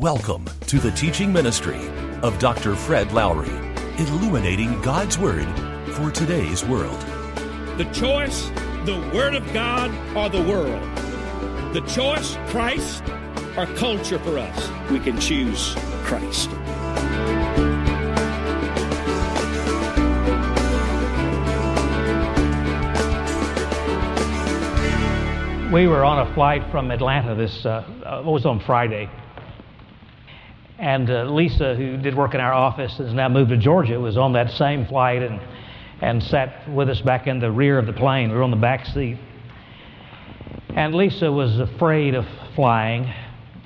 Welcome to the teaching ministry of Dr. Fred Lowery, illuminating God's Word for today's world. The choice, the Word of God, or the world. The choice, Christ, or culture for us. We can choose Christ. We were on a flight from Atlanta this, uh, it was on Friday. And uh, Lisa, who did work in our office, and has now moved to Georgia, was on that same flight and, and sat with us back in the rear of the plane. We were on the back seat. And Lisa was afraid of flying,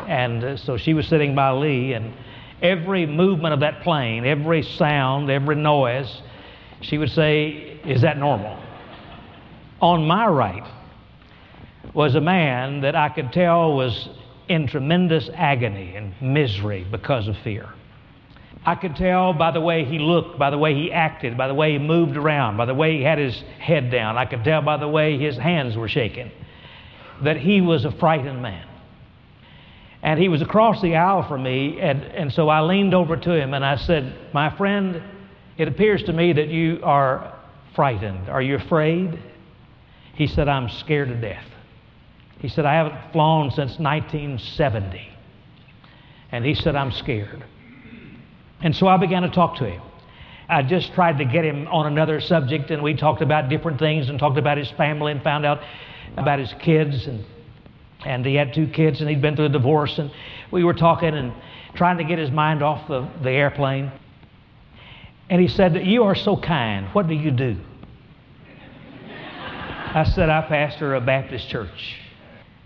and uh, so she was sitting by Lee, and every movement of that plane, every sound, every noise, she would say, Is that normal? On my right, was a man that I could tell was in tremendous agony and misery because of fear. I could tell by the way he looked, by the way he acted, by the way he moved around, by the way he had his head down. I could tell by the way his hands were shaking that he was a frightened man. And he was across the aisle from me, and, and so I leaned over to him and I said, My friend, it appears to me that you are frightened. Are you afraid? He said, I'm scared to death. He said, I haven't flown since 1970. And he said, I'm scared. And so I began to talk to him. I just tried to get him on another subject, and we talked about different things and talked about his family and found out about his kids. And, and he had two kids, and he'd been through a divorce. And we were talking and trying to get his mind off the, the airplane. And he said, You are so kind. What do you do? I said, I pastor a Baptist church.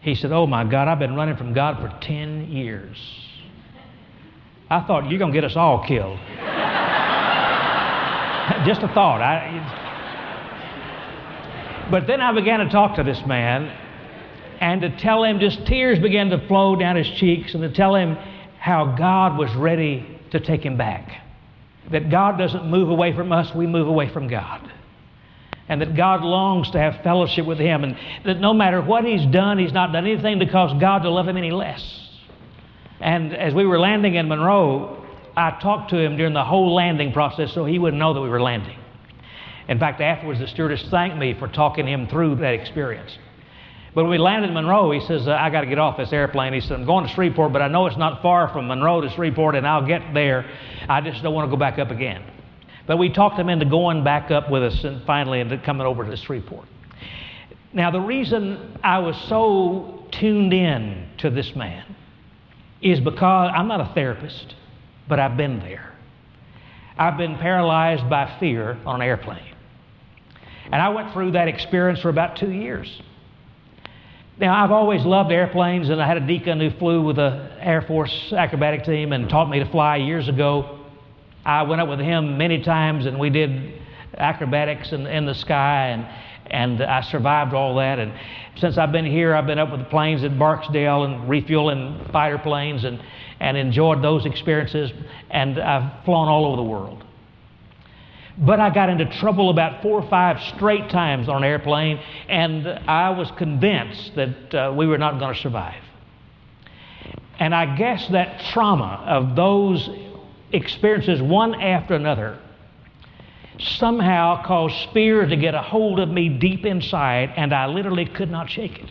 He said, Oh my God, I've been running from God for 10 years. I thought, You're going to get us all killed. Just a thought. I, but then I began to talk to this man and to tell him, just tears began to flow down his cheeks, and to tell him how God was ready to take him back. That God doesn't move away from us, we move away from God and that God longs to have fellowship with him, and that no matter what he's done, he's not done anything to cause God to love him any less. And as we were landing in Monroe, I talked to him during the whole landing process so he wouldn't know that we were landing. In fact, afterwards, the stewardess thanked me for talking him through that experience. But when we landed in Monroe, he says, I got to get off this airplane. He said, I'm going to Shreveport, but I know it's not far from Monroe to Shreveport, and I'll get there. I just don't want to go back up again. But we talked him into going back up with us and finally into coming over to Shreveport. Now, the reason I was so tuned in to this man is because I'm not a therapist, but I've been there. I've been paralyzed by fear on an airplane. And I went through that experience for about two years. Now, I've always loved airplanes, and I had a deacon who flew with the Air Force acrobatic team and taught me to fly years ago. I went up with him many times and we did acrobatics in, in the sky and, and I survived all that. And since I've been here, I've been up with the planes at Barksdale and refueling fighter planes and, and enjoyed those experiences. And I've flown all over the world. But I got into trouble about four or five straight times on an airplane, and I was convinced that uh, we were not going to survive. And I guess that trauma of those experiences one after another somehow caused fear to get a hold of me deep inside, and I literally could not shake it.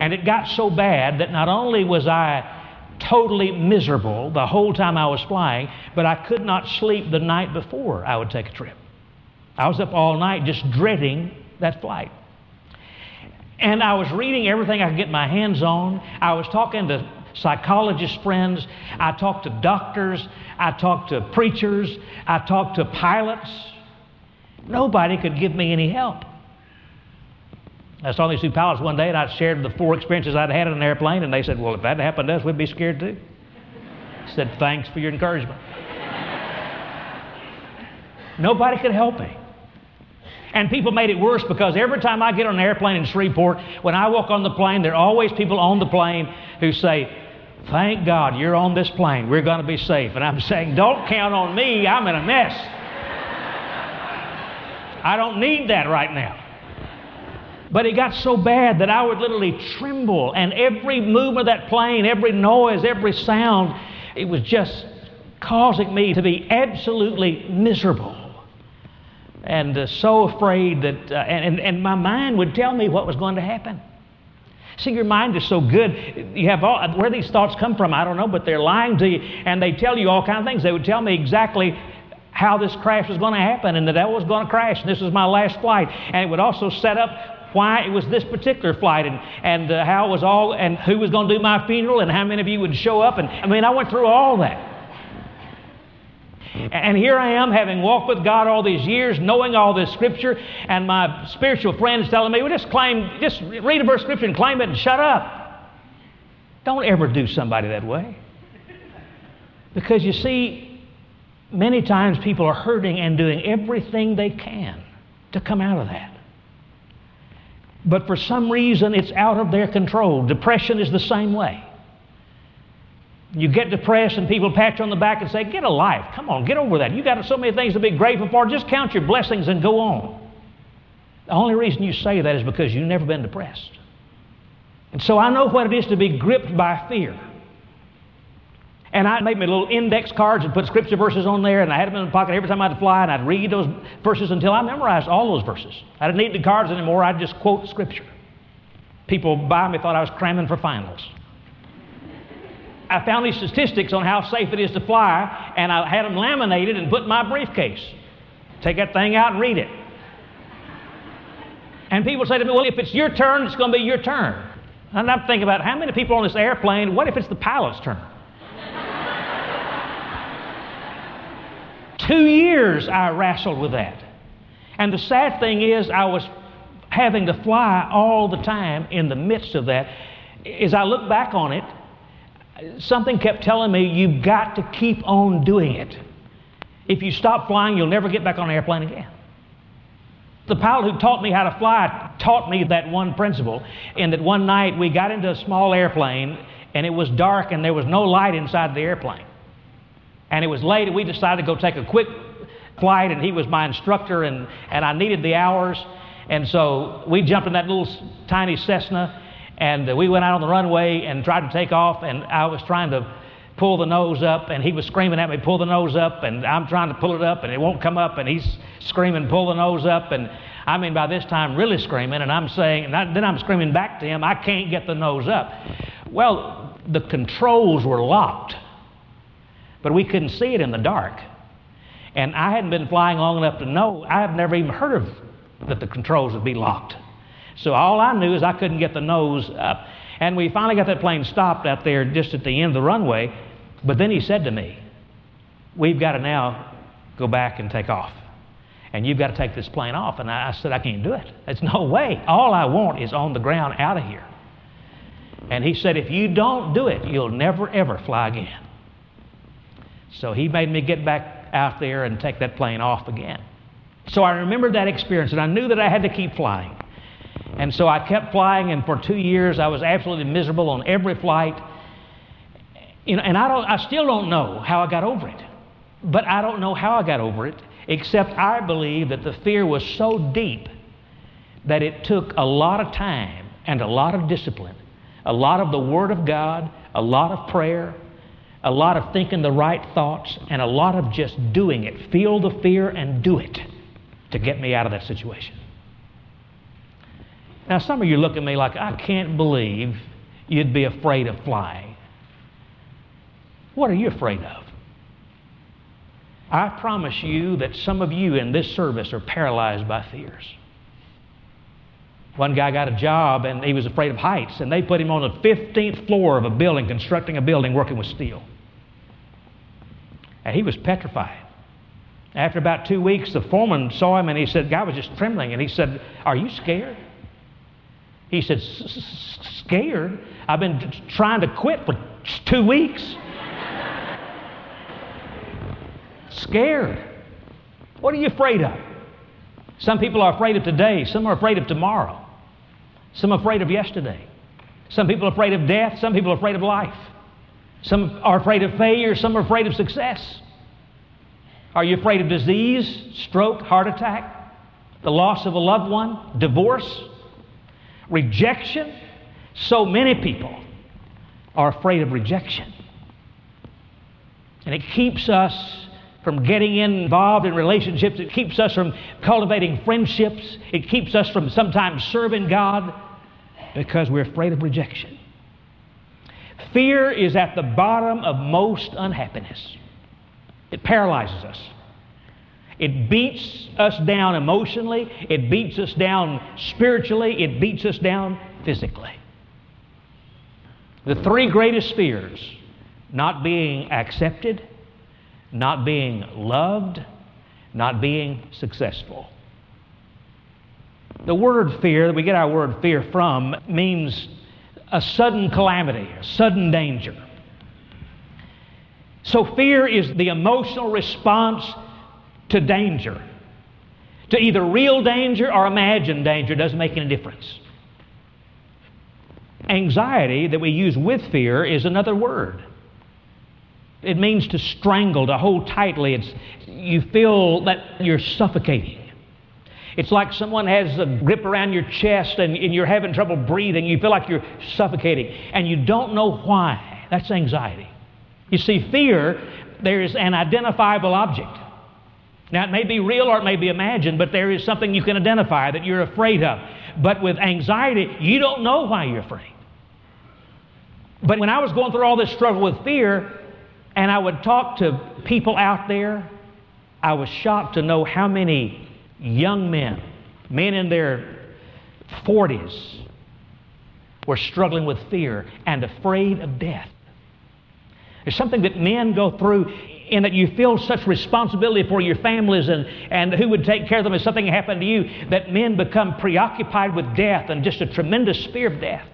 And it got so bad that not only was I totally miserable the whole time I was flying, but I could not sleep the night before I would take a trip. I was up all night just dreading that flight. And I was reading everything I could get my hands on. I was talking to psychologist friends, I talked to doctors, I talked to preachers, I talked to pilots. Nobody could give me any help. I saw these two pilots one day and I shared the four experiences I'd had in an airplane, and they said, Well, if that happened to us, we'd be scared too. I said, Thanks for your encouragement. Nobody could help me. And people made it worse because every time I get on an airplane in Shreveport, when I walk on the plane, there are always people on the plane who say, Thank God you're on this plane. We're going to be safe. And I'm saying, Don't count on me. I'm in a mess. I don't need that right now. But it got so bad that I would literally tremble, and every movement of that plane, every noise, every sound, it was just causing me to be absolutely miserable and uh, so afraid that, uh, and, and my mind would tell me what was going to happen. See, your mind is so good. You have all, where these thoughts come from, I don't know, but they're lying to you, and they tell you all kinds of things. They would tell me exactly how this crash was going to happen, and that I was going to crash, and this was my last flight. And it would also set up why it was this particular flight, and and uh, how it was all, and who was going to do my funeral, and how many of you would show up. And I mean, I went through all that. And here I am, having walked with God all these years, knowing all this Scripture, and my spiritual friend is telling me, well, just claim, just read a verse of Scripture and claim it and shut up. Don't ever do somebody that way. Because you see, many times people are hurting and doing everything they can to come out of that. But for some reason, it's out of their control. Depression is the same way. You get depressed and people pat you on the back and say, Get a life. Come on, get over that. You got so many things to be grateful for. Just count your blessings and go on. The only reason you say that is because you've never been depressed. And so I know what it is to be gripped by fear. And I made me little index cards and put scripture verses on there, and I had them in my pocket every time I'd fly, and I'd read those verses until I memorized all those verses. I didn't need the cards anymore, I'd just quote scripture. People by me thought I was cramming for finals. I found these statistics on how safe it is to fly, and I had them laminated and put in my briefcase. Take that thing out and read it. And people say to me, Well, if it's your turn, it's going to be your turn. And I'm thinking about how many people on this airplane, what if it's the pilot's turn? Two years I wrestled with that. And the sad thing is, I was having to fly all the time in the midst of that. As I look back on it, something kept telling me, you've got to keep on doing it. If you stop flying, you'll never get back on an airplane again. The pilot who taught me how to fly taught me that one principle. And that one night we got into a small airplane and it was dark and there was no light inside the airplane. And it was late and we decided to go take a quick flight and he was my instructor and, and I needed the hours. And so we jumped in that little tiny Cessna and we went out on the runway and tried to take off, and I was trying to pull the nose up, and he was screaming at me, pull the nose up, and I'm trying to pull it up, and it won't come up, and he's screaming, pull the nose up, and I mean, by this time, really screaming, and I'm saying, and I, then I'm screaming back to him, I can't get the nose up. Well, the controls were locked, but we couldn't see it in the dark. And I hadn't been flying long enough to know, I have never even heard of that the controls would be locked. So all I knew is I couldn't get the nose up. And we finally got that plane stopped out there just at the end of the runway. But then he said to me, We've got to now go back and take off. And you've got to take this plane off. And I, said, I can't do it. There's no way. All I want is on the ground out of here. And he said, If you don't do it, you'll never, ever fly again. So he made me get back out there and take that plane off again. So I remembered that experience, and I knew that I had to keep flying. And so I kept flying, and for two years I was absolutely miserable on every flight. You know, and I, don't, I still don't know how I got over it. But I don't know how I got over it, except I believe that the fear was so deep that it took a lot of time and a lot of discipline, a lot of the Word of God, a lot of prayer, a lot of thinking the right thoughts, and a lot of just doing it. Feel the fear and do it to get me out of that situation. Now, some of you look at me like, I can't believe you'd be afraid of flying. What are you afraid of? I promise you that some of you in this service are paralyzed by fears. One guy got a job and he was afraid of heights, and they put him on the 15th floor of a building, constructing a building, working with steel. And he was petrified. After about two weeks, the foreman saw him and he said, Guy was just trembling, and he said, Are you scared? He said, Scared? I've been trying to quit for two weeks. Scared. What are you afraid of? Some people are afraid of today, some are afraid of tomorrow, some are afraid of yesterday. Some people are afraid of death, some people are afraid of life. Some are afraid of failure, some are afraid of success. Are you afraid of disease, stroke, heart attack, the loss of a loved one, divorce? Rejection. So many people are afraid of rejection. And it keeps us from getting involved in relationships. It keeps us from cultivating friendships. It keeps us from sometimes serving God because we're afraid of rejection. Fear is at the bottom of most unhappiness. It paralyzes us. It beats us down emotionally, it beats us down spiritually, it beats us down physically. The three greatest fears not being accepted, not being loved, not being successful. The word fear, that we get our word fear from, means a sudden calamity, a sudden danger. So, fear is the emotional response to danger. To either real danger or imagined danger doesn't make any difference. Anxiety that we use with fear is another word. It means to strangle, to hold tightly. It's, you feel that you're suffocating. It's like someone has a grip around your chest and, and you're having trouble breathing. You feel like you're suffocating and you don't know why. That's anxiety. You see, fear, there is an identifiable object. Now, it may be real or it may be imagined, but there is something you can identify that you're afraid of. But with anxiety, you don't know why you're afraid. But when I was going through all this struggle with fear, and I would talk to people out there, I was shocked to know how many young men, men in their 40s, were struggling with fear and afraid of death. There's something that men go through in that you feel such responsibility for your families and, and who would take care of them if something happened to you, that men become preoccupied with death and just a tremendous fear of death.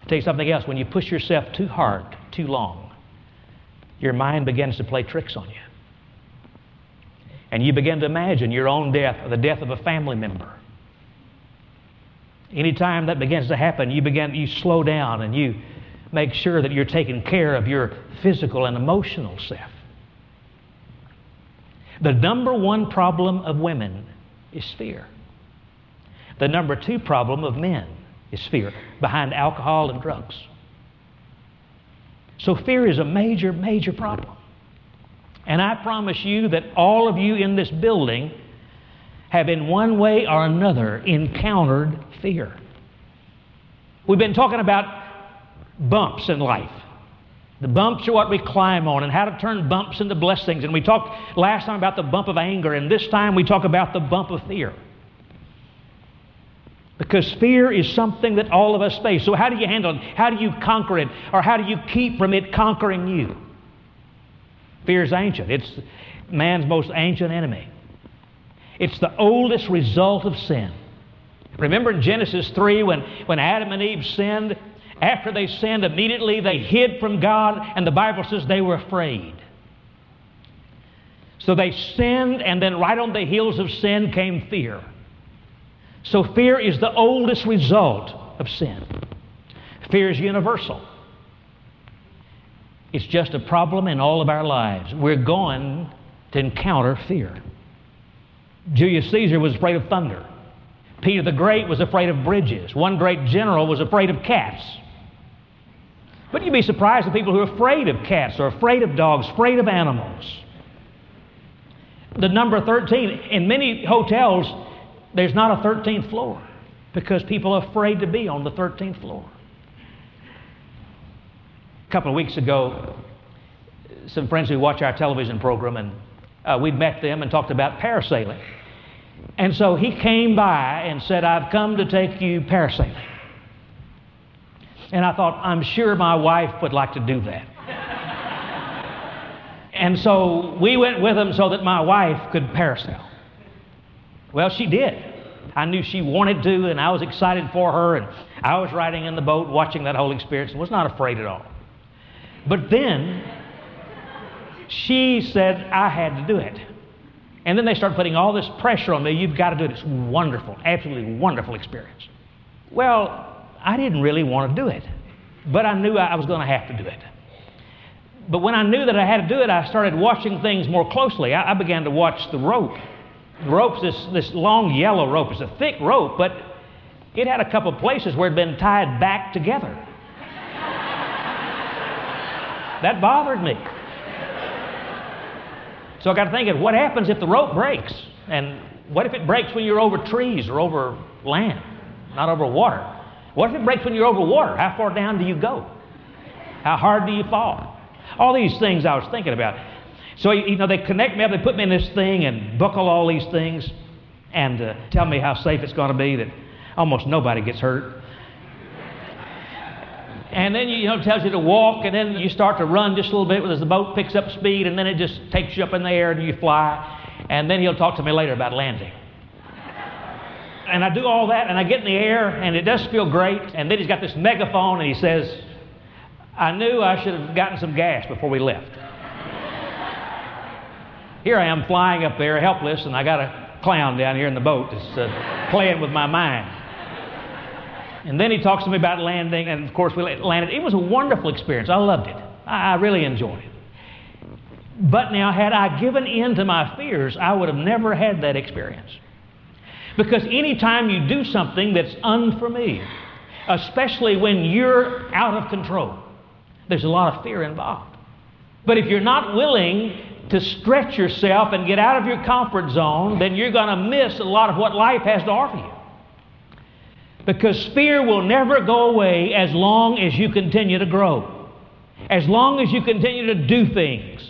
I'll tell you something else. When you push yourself too hard, too long, your mind begins to play tricks on you. And you begin to imagine your own death or the death of a family member. Anytime that begins to happen, you begin you slow down and you make sure that you're taking care of your physical and emotional self. The number one problem of women is fear. The number two problem of men is fear, behind alcohol and drugs. So, fear is a major, major problem. And I promise you that all of you in this building have, in one way or another, encountered fear. We've been talking about bumps in life. The bumps are what we climb on and how to turn bumps into blessings. And we talked last time about the bump of anger, and this time we talk about the bump of fear. Because fear is something that all of us face. So, how do you handle it? How do you conquer it? Or how do you keep from it conquering you? Fear is ancient, it's man's most ancient enemy. It's the oldest result of sin. Remember in Genesis 3 when, when Adam and Eve sinned? After they sinned, immediately they hid from God, and the Bible says they were afraid. So they sinned, and then right on the heels of sin came fear. So fear is the oldest result of sin. Fear is universal. It's just a problem in all of our lives. We're going to encounter fear. Julius Caesar was afraid of thunder. Peter the Great was afraid of bridges. One great general was afraid of cats. But you'd be surprised at people who are afraid of cats or afraid of dogs, afraid of animals. The number 13, in many hotels, there's not a 13th floor because people are afraid to be on the 13th floor. A couple of weeks ago, some friends who watch our television program, and uh, we'd met them and talked about parasailing. And so he came by and said, I've come to take you parasailing. And I thought, I'm sure my wife would like to do that. and so we went with him so that my wife could parasail. Well, she did. I knew she wanted to, and I was excited for her, and I was riding in the boat watching that whole experience and was not afraid at all. But then she said I had to do it. And then they started putting all this pressure on me. You've got to do it. It's wonderful, absolutely wonderful experience. Well, I didn't really want to do it, but I knew I was going to have to do it. But when I knew that I had to do it, I started watching things more closely. I, I began to watch the rope. The rope's this, this long yellow rope. It's a thick rope, but it had a couple of places where it had been tied back together. that bothered me. So I got to thinking, what happens if the rope breaks? And what if it breaks when you're over trees or over land, not over water? What if it breaks when you're over water? How far down do you go? How hard do you fall? All these things I was thinking about. So, you know, they connect me up, they put me in this thing and buckle all these things and uh, tell me how safe it's going to be that almost nobody gets hurt. And then you know tells you to walk, and then you start to run just a little bit as the boat picks up speed, and then it just takes you up in the air and you fly. And then he'll talk to me later about landing. And I do all that, and I get in the air, and it does feel great. And then he's got this megaphone, and he says, "I knew I should have gotten some gas before we left." Here I am flying up there, helpless, and I got a clown down here in the boat that's uh, playing with my mind. And then he talks to me about landing, and of course, we landed. It was a wonderful experience. I loved it. I really enjoyed it. But now, had I given in to my fears, I would have never had that experience. Because anytime you do something that's unfamiliar, especially when you're out of control, there's a lot of fear involved. But if you're not willing to stretch yourself and get out of your comfort zone, then you're going to miss a lot of what life has to offer you. Because fear will never go away as long as you continue to grow, as long as you continue to do things.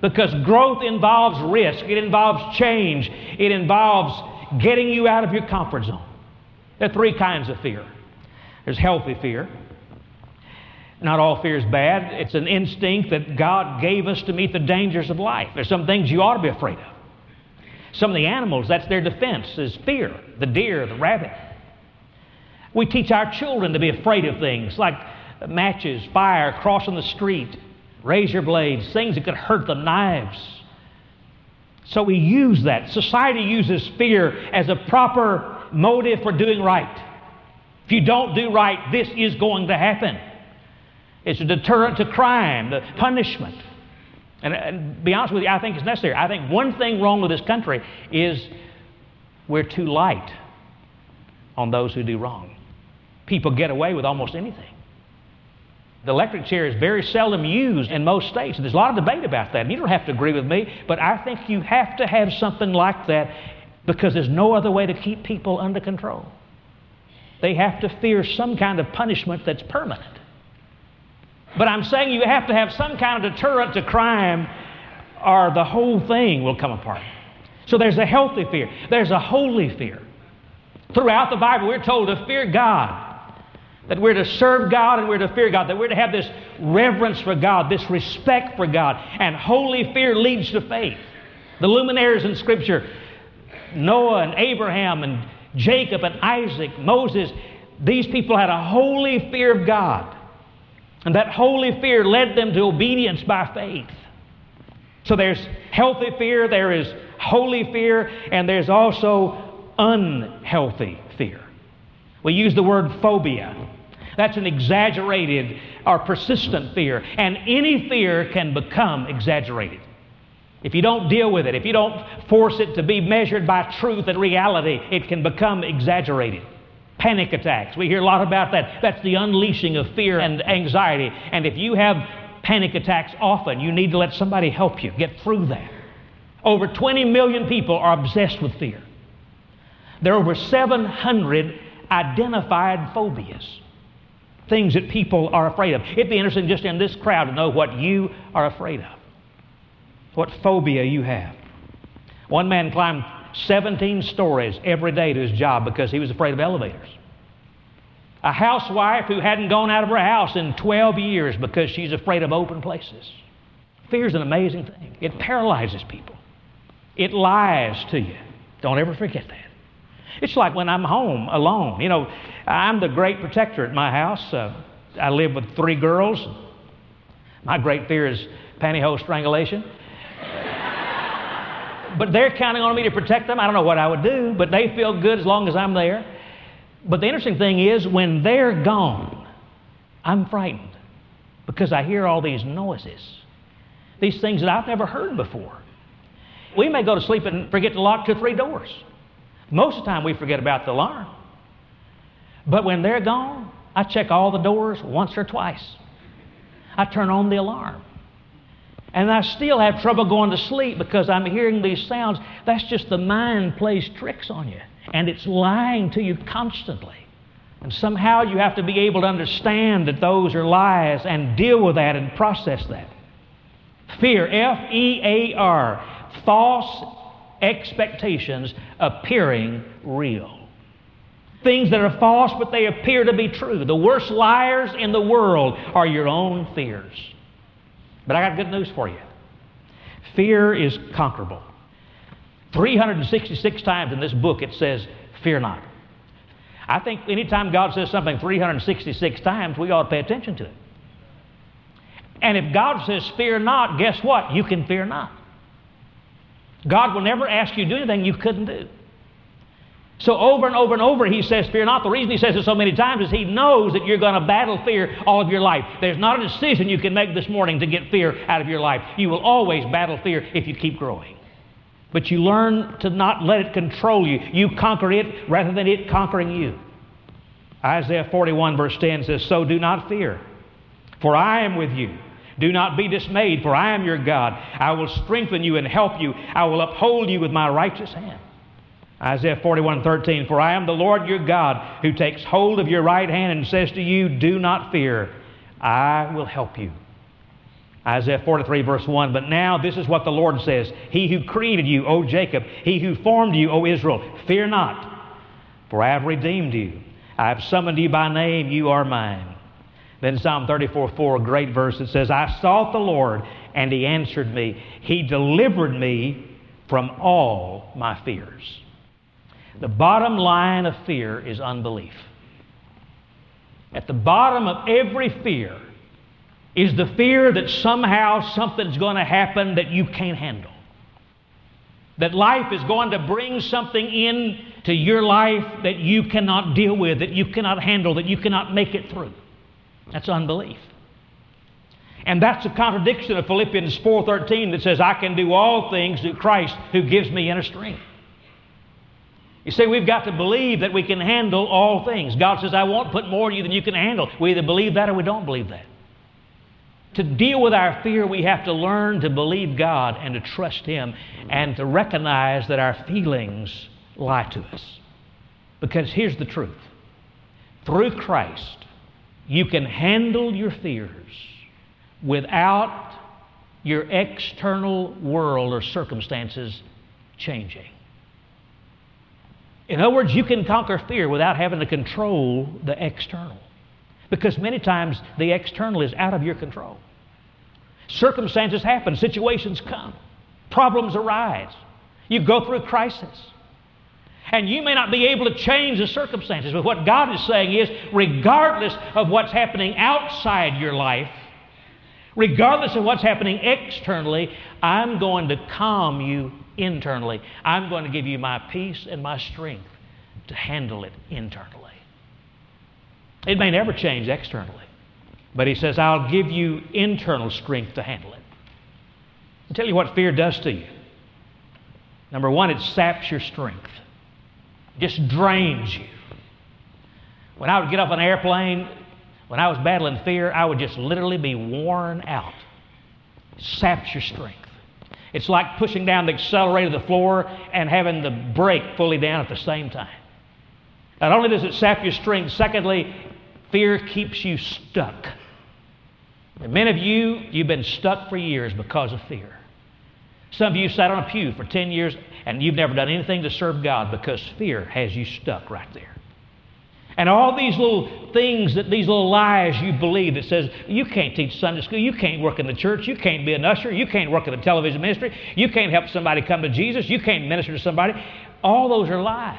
Because growth involves risk, it involves change, it involves getting you out of your comfort zone. There are three kinds of fear there's healthy fear. Not all fear is bad. It's an instinct that God gave us to meet the dangers of life. There's some things you ought to be afraid of. Some of the animals, that's their defense, is fear the deer, the rabbit. We teach our children to be afraid of things like matches, fire, crossing the street, razor blades, things that could hurt them, knives. So we use that. Society uses fear as a proper motive for doing right. If you don't do right, this is going to happen. It's a deterrent to crime, the punishment. And, and be honest with you, I think it's necessary. I think one thing wrong with this country is we're too light on those who do wrong people get away with almost anything. The electric chair is very seldom used in most states. There's a lot of debate about that. And you don't have to agree with me, but I think you have to have something like that because there's no other way to keep people under control. They have to fear some kind of punishment that's permanent. But I'm saying you have to have some kind of deterrent to crime or the whole thing will come apart. So there's a healthy fear, there's a holy fear. Throughout the Bible, we're told to fear God that we're to serve God and we're to fear God, that we're to have this reverence for God, this respect for God. And holy fear leads to faith. The luminaries in Scripture, Noah and Abraham and Jacob and Isaac, Moses, these people had a holy fear of God. And that holy fear led them to obedience by faith. So there's healthy fear, there is holy fear, and there's also unhealthy. We use the word phobia. That's an exaggerated or persistent fear. And any fear can become exaggerated. If you don't deal with it, if you don't force it to be measured by truth and reality, it can become exaggerated. Panic attacks. We hear a lot about that. That's the unleashing of fear and anxiety. And if you have panic attacks often, you need to let somebody help you get through that. Over 20 million people are obsessed with fear. There are over 700 identified phobias things that people are afraid of. It'd be interesting just in this crowd to know what you are afraid of, what phobia you have. One man climbed 17 stories every day to his job because he was afraid of elevators. A housewife who hadn't gone out of her house in 12 years because she's afraid of open places. Fear is an amazing thing. It paralyzes people. It lies to you. Don't ever forget that. It's like when I'm home alone. You know, I'm the great protector at my house. Uh, I live with three girls. My great fear is pantyhose strangulation. but they're counting on me to protect them. I don't know what I would do, but they feel good as long as I'm there. But the interesting thing is, when they're gone, I'm frightened because I hear all these noises, these things that I've never heard before. We may go to sleep and forget to lock two or three doors. Most of the time, we forget about the alarm. But when they're gone, I check all the doors once or twice. I turn on the alarm. And I still have trouble going to sleep because I'm hearing these sounds. That's just the mind plays tricks on you, and it's lying to you constantly. And somehow you have to be able to understand that those are lies and deal with that and process that. Fear, F E A R, false expectations appearing real. Things that are false, but they appear to be true. The worst liars in the world are your own fears. But I got good news for you fear is conquerable. 366 times in this book it says, Fear not. I think anytime God says something 366 times, we ought to pay attention to it. And if God says, Fear not, guess what? You can fear not. God will never ask you to do anything you couldn't do. So over and over and over, he says, Fear not. The reason he says it so many times is he knows that you're going to battle fear all of your life. There's not a decision you can make this morning to get fear out of your life. You will always battle fear if you keep growing. But you learn to not let it control you. You conquer it rather than it conquering you. Isaiah 41, verse 10 says, So do not fear, for I am with you. Do not be dismayed, for I am your God. I will strengthen you and help you. I will uphold you with my righteous hand. Isaiah 41 13, For I am the Lord your God, who takes hold of your right hand and says to you, Do not fear, I will help you. Isaiah 43, verse 1. But now this is what the Lord says He who created you, O Jacob, he who formed you, O Israel, fear not, for I have redeemed you. I have summoned you by name, you are mine. Then Psalm 34, 4, a great verse, it says, I sought the Lord, and he answered me. He delivered me from all my fears. The bottom line of fear is unbelief. At the bottom of every fear is the fear that somehow something's going to happen that you can't handle. That life is going to bring something in to your life that you cannot deal with, that you cannot handle, that you cannot make it through. That's unbelief. And that's a contradiction of Philippians 4:13 that says I can do all things through Christ who gives me inner strength. You see, we've got to believe that we can handle all things. God says, I won't put more in you than you can handle. We either believe that or we don't believe that. To deal with our fear, we have to learn to believe God and to trust Him and to recognize that our feelings lie to us. Because here's the truth through Christ, you can handle your fears without your external world or circumstances changing. In other words, you can conquer fear without having to control the external. Because many times the external is out of your control. Circumstances happen, situations come, problems arise. You go through a crisis. And you may not be able to change the circumstances, but what God is saying is, regardless of what's happening outside your life, regardless of what's happening externally, I'm going to calm you internally. I'm going to give you my peace and my strength to handle it internally. It may never change externally, but He says, I'll give you internal strength to handle it. I'll tell you what fear does to you. Number one, it saps your strength, just drains you. When I would get off an airplane, when I was battling fear, I would just literally be worn out. saps your strength. It's like pushing down the accelerator to the floor and having the brake fully down at the same time. Not only does it sap your strength, secondly, fear keeps you stuck. And many of you, you've been stuck for years because of fear. Some of you sat on a pew for 10 years and you've never done anything to serve God because fear has you stuck right there. And all these little things that these little lies you believe that says you can't teach Sunday school, you can't work in the church, you can't be an usher, you can't work in the television ministry, you can't help somebody come to Jesus, you can't minister to somebody. All those are lies.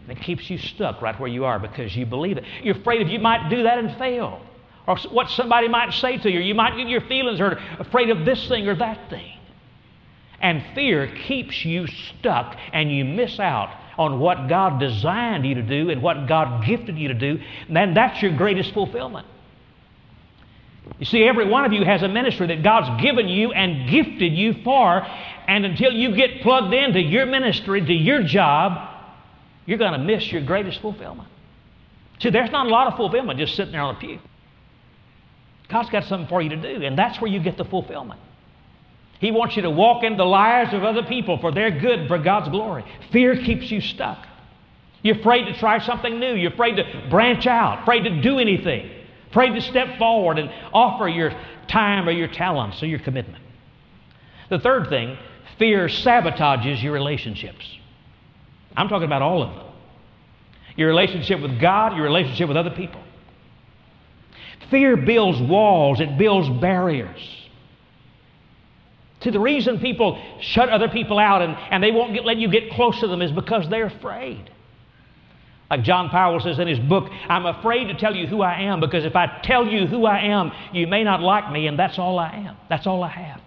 And it keeps you stuck right where you are because you believe it. You're afraid if you might do that and fail, or what somebody might say to you, you might get your feelings hurt, afraid of this thing or that thing. And fear keeps you stuck, and you miss out on what God designed you to do and what God gifted you to do, then that's your greatest fulfillment. You see, every one of you has a ministry that God's given you and gifted you for, and until you get plugged into your ministry, to your job, you're going to miss your greatest fulfillment. See, there's not a lot of fulfillment just sitting there on a pew. God's got something for you to do, and that's where you get the fulfillment. He wants you to walk into the lives of other people for their good, for God's glory. Fear keeps you stuck. You're afraid to try something new. You're afraid to branch out, afraid to do anything, afraid to step forward and offer your time or your talents or your commitment. The third thing, fear sabotages your relationships. I'm talking about all of them your relationship with God, your relationship with other people. Fear builds walls, it builds barriers. See, the reason people shut other people out and, and they won't get, let you get close to them is because they're afraid. Like John Powell says in his book, I'm afraid to tell you who I am because if I tell you who I am, you may not like me, and that's all I am. That's all I have.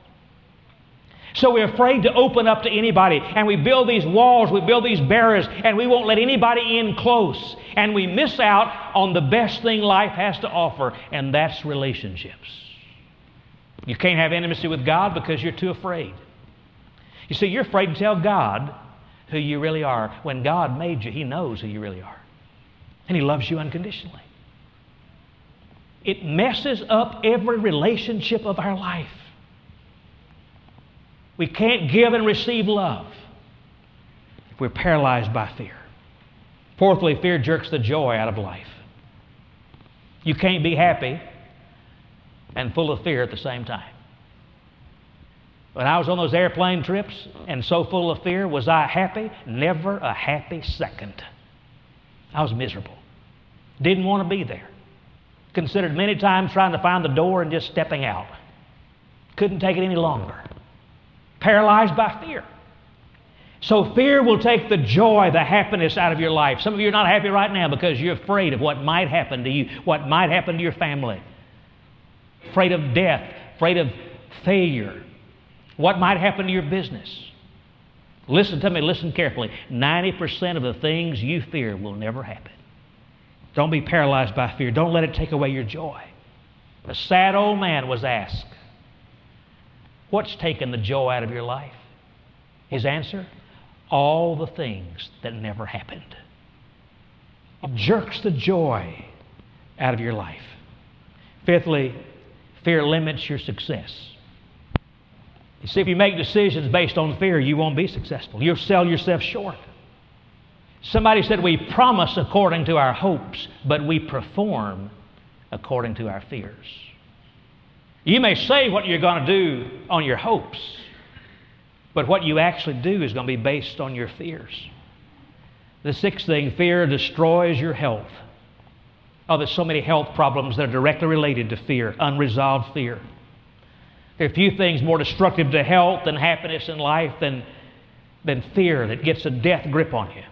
So we're afraid to open up to anybody, and we build these walls, we build these barriers, and we won't let anybody in close. And we miss out on the best thing life has to offer, and that's relationships. You can't have intimacy with God because you're too afraid. You see, you're afraid to tell God who you really are. When God made you, He knows who you really are. And He loves you unconditionally. It messes up every relationship of our life. We can't give and receive love if we're paralyzed by fear. Fourthly, fear jerks the joy out of life. You can't be happy and full of fear at the same time. When I was on those airplane trips and so full of fear, was I happy? Never a happy second. I was miserable. Didn't want to be there. Considered many times trying to find the door and just stepping out. Couldn't take it any longer. Paralyzed by fear. So fear will take the joy, the happiness out of your life. Some of you are not happy right now because you're afraid of what might happen to you, what might happen to your family. Afraid of death, afraid of failure, what might happen to your business? Listen to me, listen carefully. 90% of the things you fear will never happen. Don't be paralyzed by fear. Don't let it take away your joy. A sad old man was asked, What's taken the joy out of your life? His answer, All the things that never happened. It jerks the joy out of your life. Fifthly, fear limits your success. You see, if you make decisions based on fear, you won't be successful. You'll sell yourself short. Somebody said we promise according to our hopes, but we perform according to our fears. You may say what you're going to do on your hopes, but what you actually do is going to be based on your fears. The sixth thing fear destroys your health. Oh, there's so many health problems that are directly related to fear, unresolved fear. There are few things more destructive to health and happiness in life than, than fear that gets a death grip on you.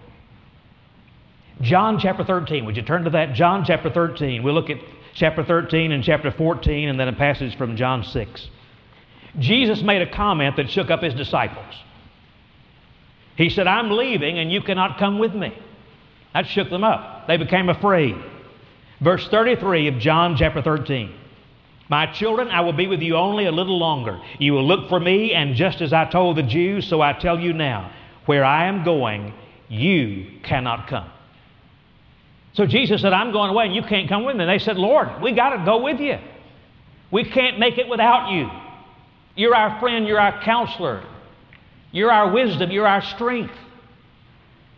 John chapter 13, would you turn to that? John chapter 13. We'll look at chapter 13 and chapter 14 and then a passage from John 6. Jesus made a comment that shook up his disciples. He said, I'm leaving and you cannot come with me. That shook them up. They became afraid. Verse 33 of John chapter 13. My children, I will be with you only a little longer. You will look for me, and just as I told the Jews, so I tell you now, where I am going, you cannot come. So Jesus said, I'm going away, and you can't come with me. And they said, Lord, we got to go with you. We can't make it without you. You're our friend, you're our counselor, you're our wisdom, you're our strength.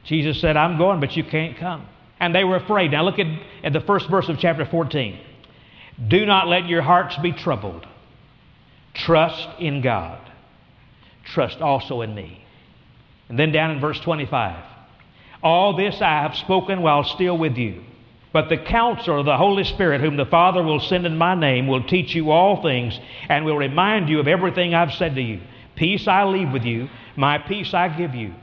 Jesus said, I'm going, but you can't come. And they were afraid. Now look at, at the first verse of chapter 14. Do not let your hearts be troubled. Trust in God. Trust also in me. And then down in verse 25 All this I have spoken while still with you. But the counselor, the Holy Spirit, whom the Father will send in my name, will teach you all things and will remind you of everything I've said to you. Peace I leave with you, my peace I give you.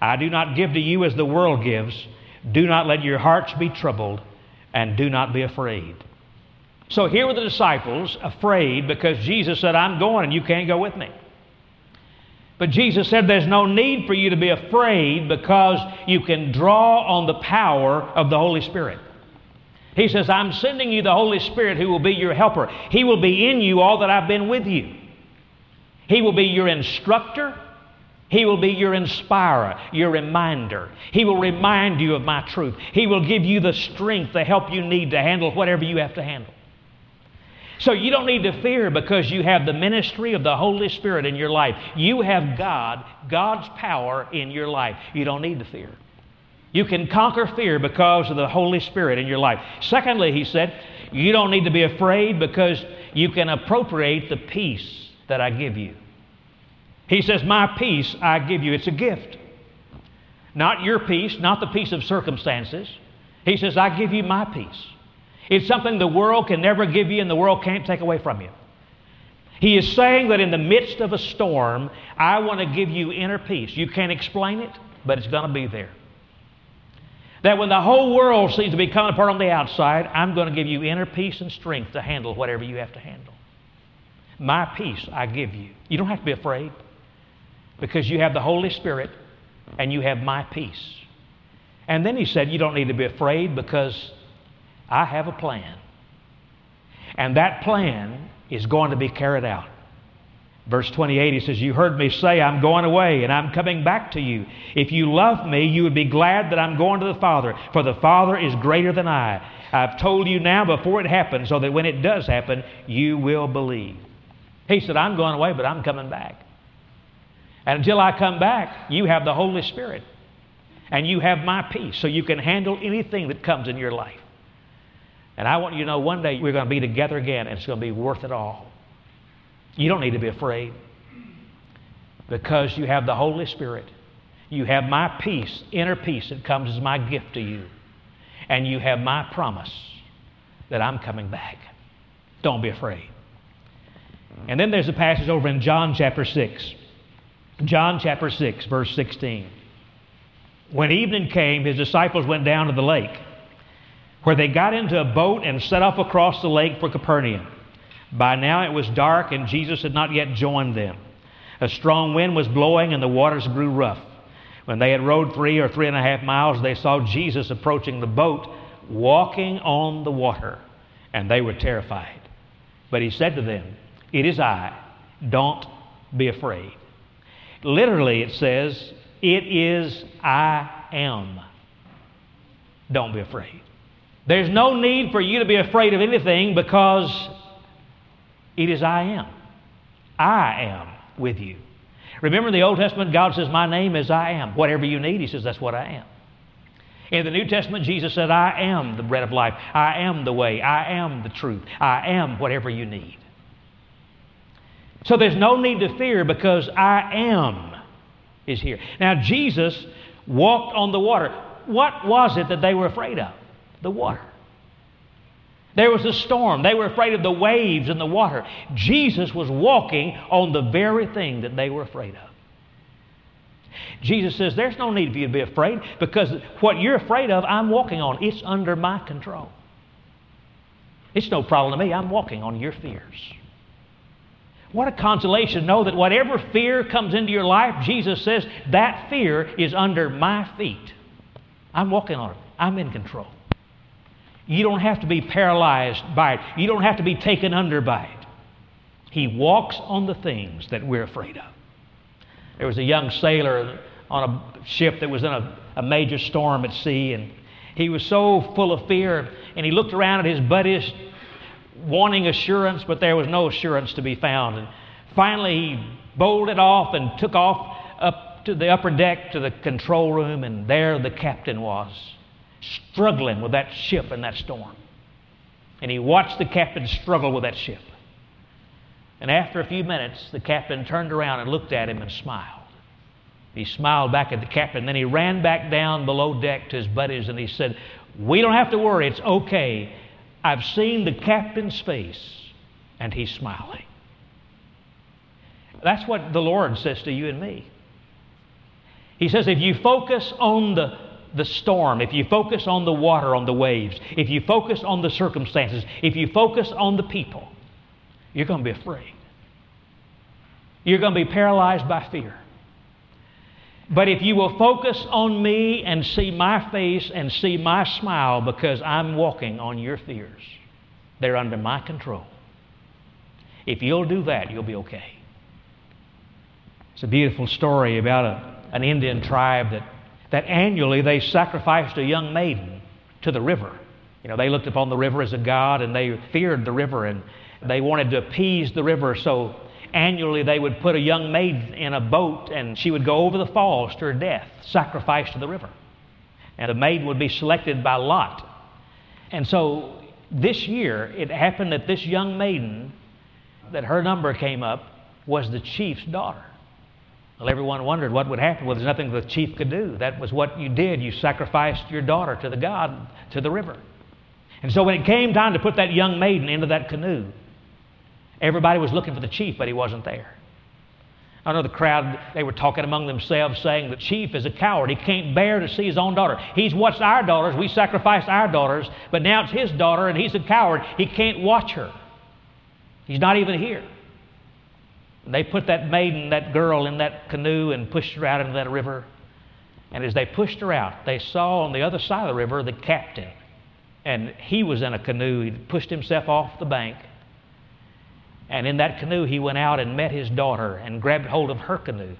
I do not give to you as the world gives. Do not let your hearts be troubled, and do not be afraid. So here were the disciples afraid because Jesus said, I'm going and you can't go with me. But Jesus said, There's no need for you to be afraid because you can draw on the power of the Holy Spirit. He says, I'm sending you the Holy Spirit who will be your helper. He will be in you all that I've been with you. He will be your instructor. He will be your inspirer, your reminder. He will remind you of my truth. He will give you the strength, the help you need to handle whatever you have to handle. So you don't need to fear because you have the ministry of the Holy Spirit in your life. You have God, God's power in your life. You don't need to fear. You can conquer fear because of the Holy Spirit in your life. Secondly, he said, you don't need to be afraid because you can appropriate the peace that I give you. He says, My peace I give you. It's a gift. Not your peace, not the peace of circumstances. He says, I give you my peace. It's something the world can never give you and the world can't take away from you. He is saying that in the midst of a storm, I want to give you inner peace. You can't explain it, but it's going to be there. That when the whole world seems to be coming apart on the outside, I'm going to give you inner peace and strength to handle whatever you have to handle. My peace I give you. You don't have to be afraid because you have the Holy Spirit and you have my peace. And then he said, You don't need to be afraid because I have a plan. And that plan is going to be carried out. Verse 28, he says, You heard me say, I'm going away and I'm coming back to you. If you love me, you would be glad that I'm going to the Father, for the Father is greater than I. I've told you now before it happens, so that when it does happen, you will believe. He said, I'm going away, but I'm coming back. And until I come back, you have the Holy Spirit. And you have my peace, so you can handle anything that comes in your life. And I want you to know one day we're going to be together again, and it's going to be worth it all. You don't need to be afraid because you have the Holy Spirit. You have my peace, inner peace that comes as my gift to you. And you have my promise that I'm coming back. Don't be afraid. And then there's a passage over in John chapter 6. John chapter 6, verse 16. When evening came, his disciples went down to the lake, where they got into a boat and set off across the lake for Capernaum. By now it was dark, and Jesus had not yet joined them. A strong wind was blowing, and the waters grew rough. When they had rowed three or three and a half miles, they saw Jesus approaching the boat, walking on the water, and they were terrified. But he said to them, It is I. Don't be afraid. Literally, it says, It is I am. Don't be afraid. There's no need for you to be afraid of anything because it is I am. I am with you. Remember in the Old Testament, God says, My name is I am. Whatever you need, He says, That's what I am. In the New Testament, Jesus said, I am the bread of life. I am the way. I am the truth. I am whatever you need. So there's no need to fear because I am is here. Now, Jesus walked on the water. What was it that they were afraid of? The water. There was a storm. They were afraid of the waves and the water. Jesus was walking on the very thing that they were afraid of. Jesus says, There's no need for you to be afraid because what you're afraid of, I'm walking on. It's under my control. It's no problem to me. I'm walking on your fears. What a consolation. To know that whatever fear comes into your life, Jesus says, that fear is under my feet. I'm walking on it, I'm in control. You don't have to be paralyzed by it, you don't have to be taken under by it. He walks on the things that we're afraid of. There was a young sailor on a ship that was in a, a major storm at sea, and he was so full of fear, and he looked around at his buddies wanting assurance, but there was no assurance to be found. And finally, he bolted off and took off up to the upper deck to the control room, and there the captain was, struggling with that ship in that storm. And he watched the captain struggle with that ship. And after a few minutes, the captain turned around and looked at him and smiled. He smiled back at the captain. Then he ran back down below deck to his buddies and he said, We don't have to worry. It's okay. I've seen the captain's face, and he's smiling. That's what the Lord says to you and me. He says, if you focus on the, the storm, if you focus on the water, on the waves, if you focus on the circumstances, if you focus on the people, you're going to be afraid. You're going to be paralyzed by fear. But if you will focus on me and see my face and see my smile because I'm walking on your fears, they're under my control. If you'll do that, you'll be okay. It's a beautiful story about a, an Indian tribe that, that annually they sacrificed a young maiden to the river. You know, they looked upon the river as a god and they feared the river and they wanted to appease the river. So annually they would put a young maiden in a boat and she would go over the falls to her death, sacrificed to the river. And the maiden would be selected by lot. And so this year it happened that this young maiden, that her number came up, was the chief's daughter. Well, everyone wondered what would happen. Well, there's nothing the chief could do. That was what you did. You sacrificed your daughter to the God, to the river. And so when it came time to put that young maiden into that canoe, everybody was looking for the chief, but he wasn't there. I know the crowd, they were talking among themselves saying the chief is a coward. He can't bear to see his own daughter. He's watched our daughters. We sacrificed our daughters, but now it's his daughter and he's a coward. He can't watch her. He's not even here. They put that maiden, that girl, in that canoe and pushed her out into that river. And as they pushed her out, they saw on the other side of the river the captain. And he was in a canoe. He pushed himself off the bank. And in that canoe, he went out and met his daughter and grabbed hold of her canoe.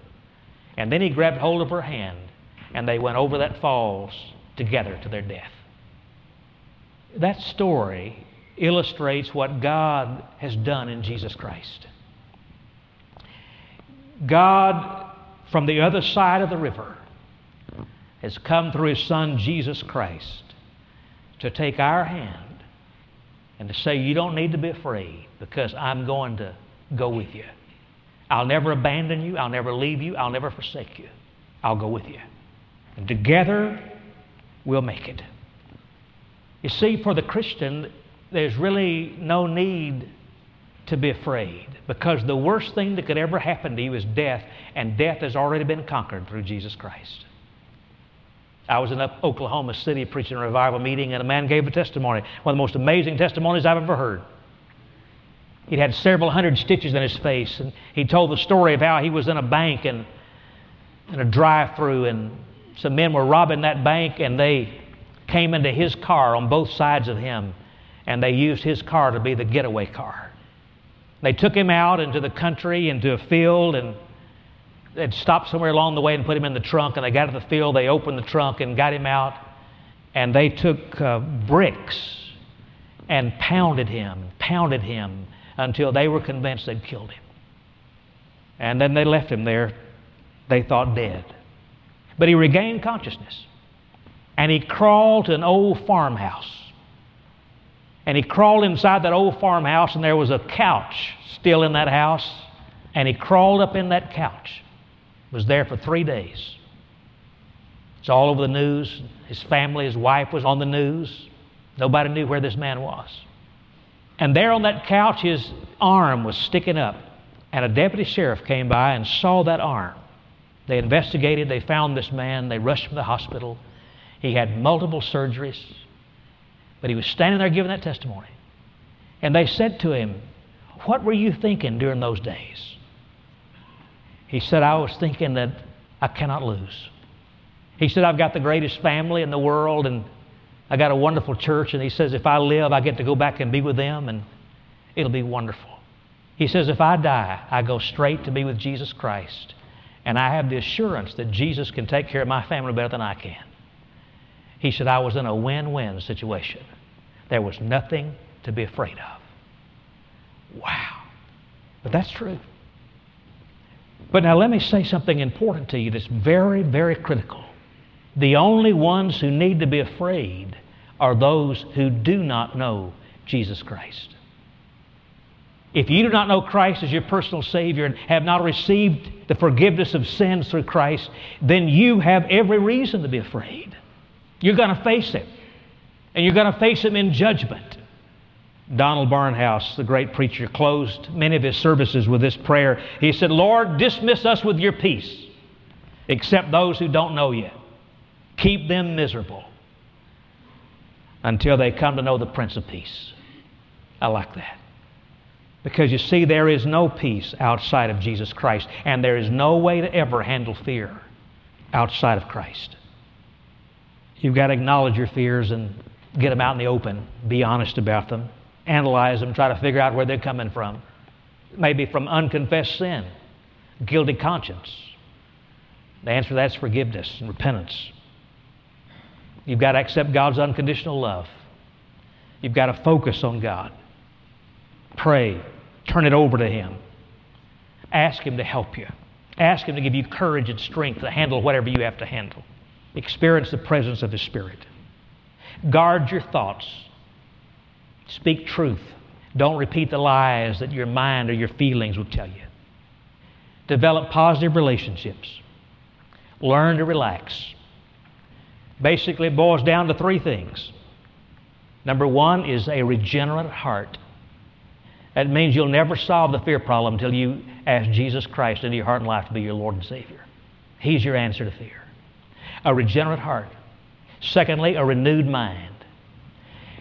And then he grabbed hold of her hand. And they went over that falls together to their death. That story illustrates what God has done in Jesus Christ. God, from the other side of the river, has come through His Son, Jesus Christ, to take our hand and to say, You don't need to be afraid because I'm going to go with you. I'll never abandon you. I'll never leave you. I'll never forsake you. I'll go with you. And together, we'll make it. You see, for the Christian, there's really no need to be afraid because the worst thing that could ever happen to you is death, and death has already been conquered through Jesus Christ. I was in Oklahoma City preaching a revival meeting, and a man gave a testimony, one of the most amazing testimonies I've ever heard. He'd had several hundred stitches in his face, and he told the story of how he was in a bank and in a drive-through, and some men were robbing that bank, and they came into his car on both sides of him, and they used his car to be the getaway car. They took him out into the country, into a field, and they'd stopped somewhere along the way and put him in the trunk. And they got to the field, they opened the trunk and got him out. And they took uh, bricks and pounded him, pounded him until they were convinced they'd killed him. And then they left him there, they thought dead. But he regained consciousness. And he crawled to an old farmhouse and he crawled inside that old farmhouse, and there was a couch still in that house. And he crawled up in that couch. Was there for three days. It's all over the news. His family, his wife was on the news. Nobody knew where this man was. And there on that couch, his arm was sticking up. And a deputy sheriff came by and saw that arm. They investigated, they found this man, they rushed him to the hospital. He had multiple surgeries. But he was standing there giving that testimony. And they said to him, What were you thinking during those days? He said, I was thinking that I cannot lose. He said, I've got the greatest family in the world and I got a wonderful church. And he says, if I live, I get to go back and be with them and it'll be wonderful. He says, if I die, I go straight to be with Jesus Christ. And I have the assurance that Jesus can take care of my family better than I can. He said, I was in a win win situation. There was nothing to be afraid of. Wow. But that's true. But now let me say something important to you that's very, very critical. The only ones who need to be afraid are those who do not know Jesus Christ. If you do not know Christ as your personal Savior and have not received the forgiveness of sins through Christ, then you have every reason to be afraid. You're going to face Him. And you're going to face Him in judgment. Donald Barnhouse, the great preacher, closed many of his services with this prayer. He said, Lord, dismiss us with your peace, except those who don't know you. Keep them miserable until they come to know the Prince of Peace. I like that. Because you see, there is no peace outside of Jesus Christ, and there is no way to ever handle fear outside of Christ. You've got to acknowledge your fears and get them out in the open. Be honest about them. Analyze them. Try to figure out where they're coming from. Maybe from unconfessed sin. guilty conscience? The answer to that is forgiveness and repentance. You've got to accept God's unconditional love. You've got to focus on God. Pray. Turn it over to Him. Ask Him to help you. Ask Him to give you courage and strength to handle whatever you have to handle. Experience the presence of His Spirit. Guard your thoughts. Speak truth. Don't repeat the lies that your mind or your feelings will tell you. Develop positive relationships. Learn to relax. Basically, it boils down to three things. Number one is a regenerate heart. That means you'll never solve the fear problem until you ask Jesus Christ into your heart and life to be your Lord and Savior. He's your answer to fear. A regenerate heart. Secondly, a renewed mind.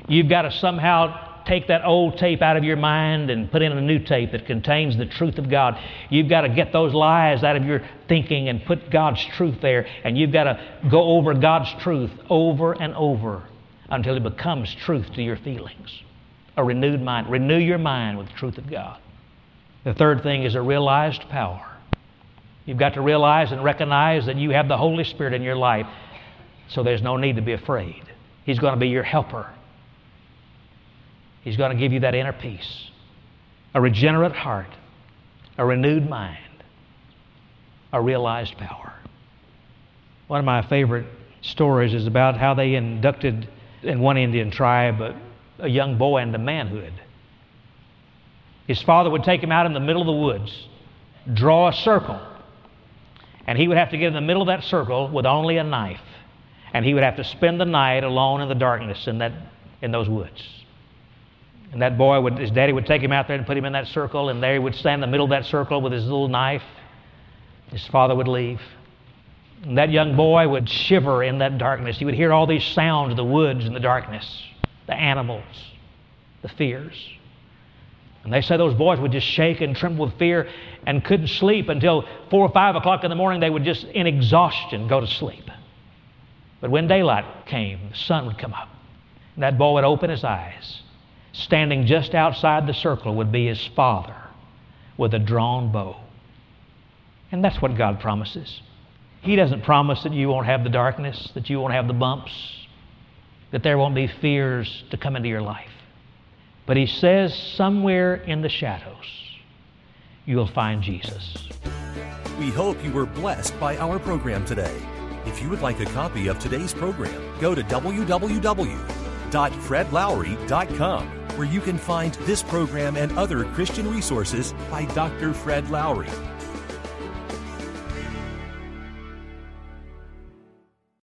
You've got to somehow take that old tape out of your mind and put in a new tape that contains the truth of God. You've got to get those lies out of your thinking and put God's truth there. And you've got to go over God's truth over and over until it becomes truth to your feelings. A renewed mind. Renew your mind with the truth of God. The third thing is a realized power. You've got to realize and recognize that you have the Holy Spirit in your life, so there's no need to be afraid. He's going to be your helper. He's going to give you that inner peace, a regenerate heart, a renewed mind, a realized power. One of my favorite stories is about how they inducted in one Indian tribe a, a young boy into manhood. His father would take him out in the middle of the woods, draw a circle, and he would have to get in the middle of that circle with only a knife. And he would have to spend the night alone in the darkness in, that, in those woods. And that boy would, his daddy would take him out there and put him in that circle, and there he would stand in the middle of that circle with his little knife. His father would leave. And that young boy would shiver in that darkness. He would hear all these sounds of the woods and the darkness, the animals, the fears. And they say those boys would just shake and tremble with fear and couldn't sleep until four or five o'clock in the morning. They would just, in exhaustion, go to sleep. But when daylight came, the sun would come up. And that boy would open his eyes Standing just outside the circle would be his father with a drawn bow. And that's what God promises. He doesn't promise that you won't have the darkness, that you won't have the bumps, that there won't be fears to come into your life. But He says somewhere in the shadows, you'll find Jesus. We hope you were blessed by our program today. If you would like a copy of today's program, go to www.fredlowery.com where you can find this program and other Christian resources by Dr. Fred Lowery.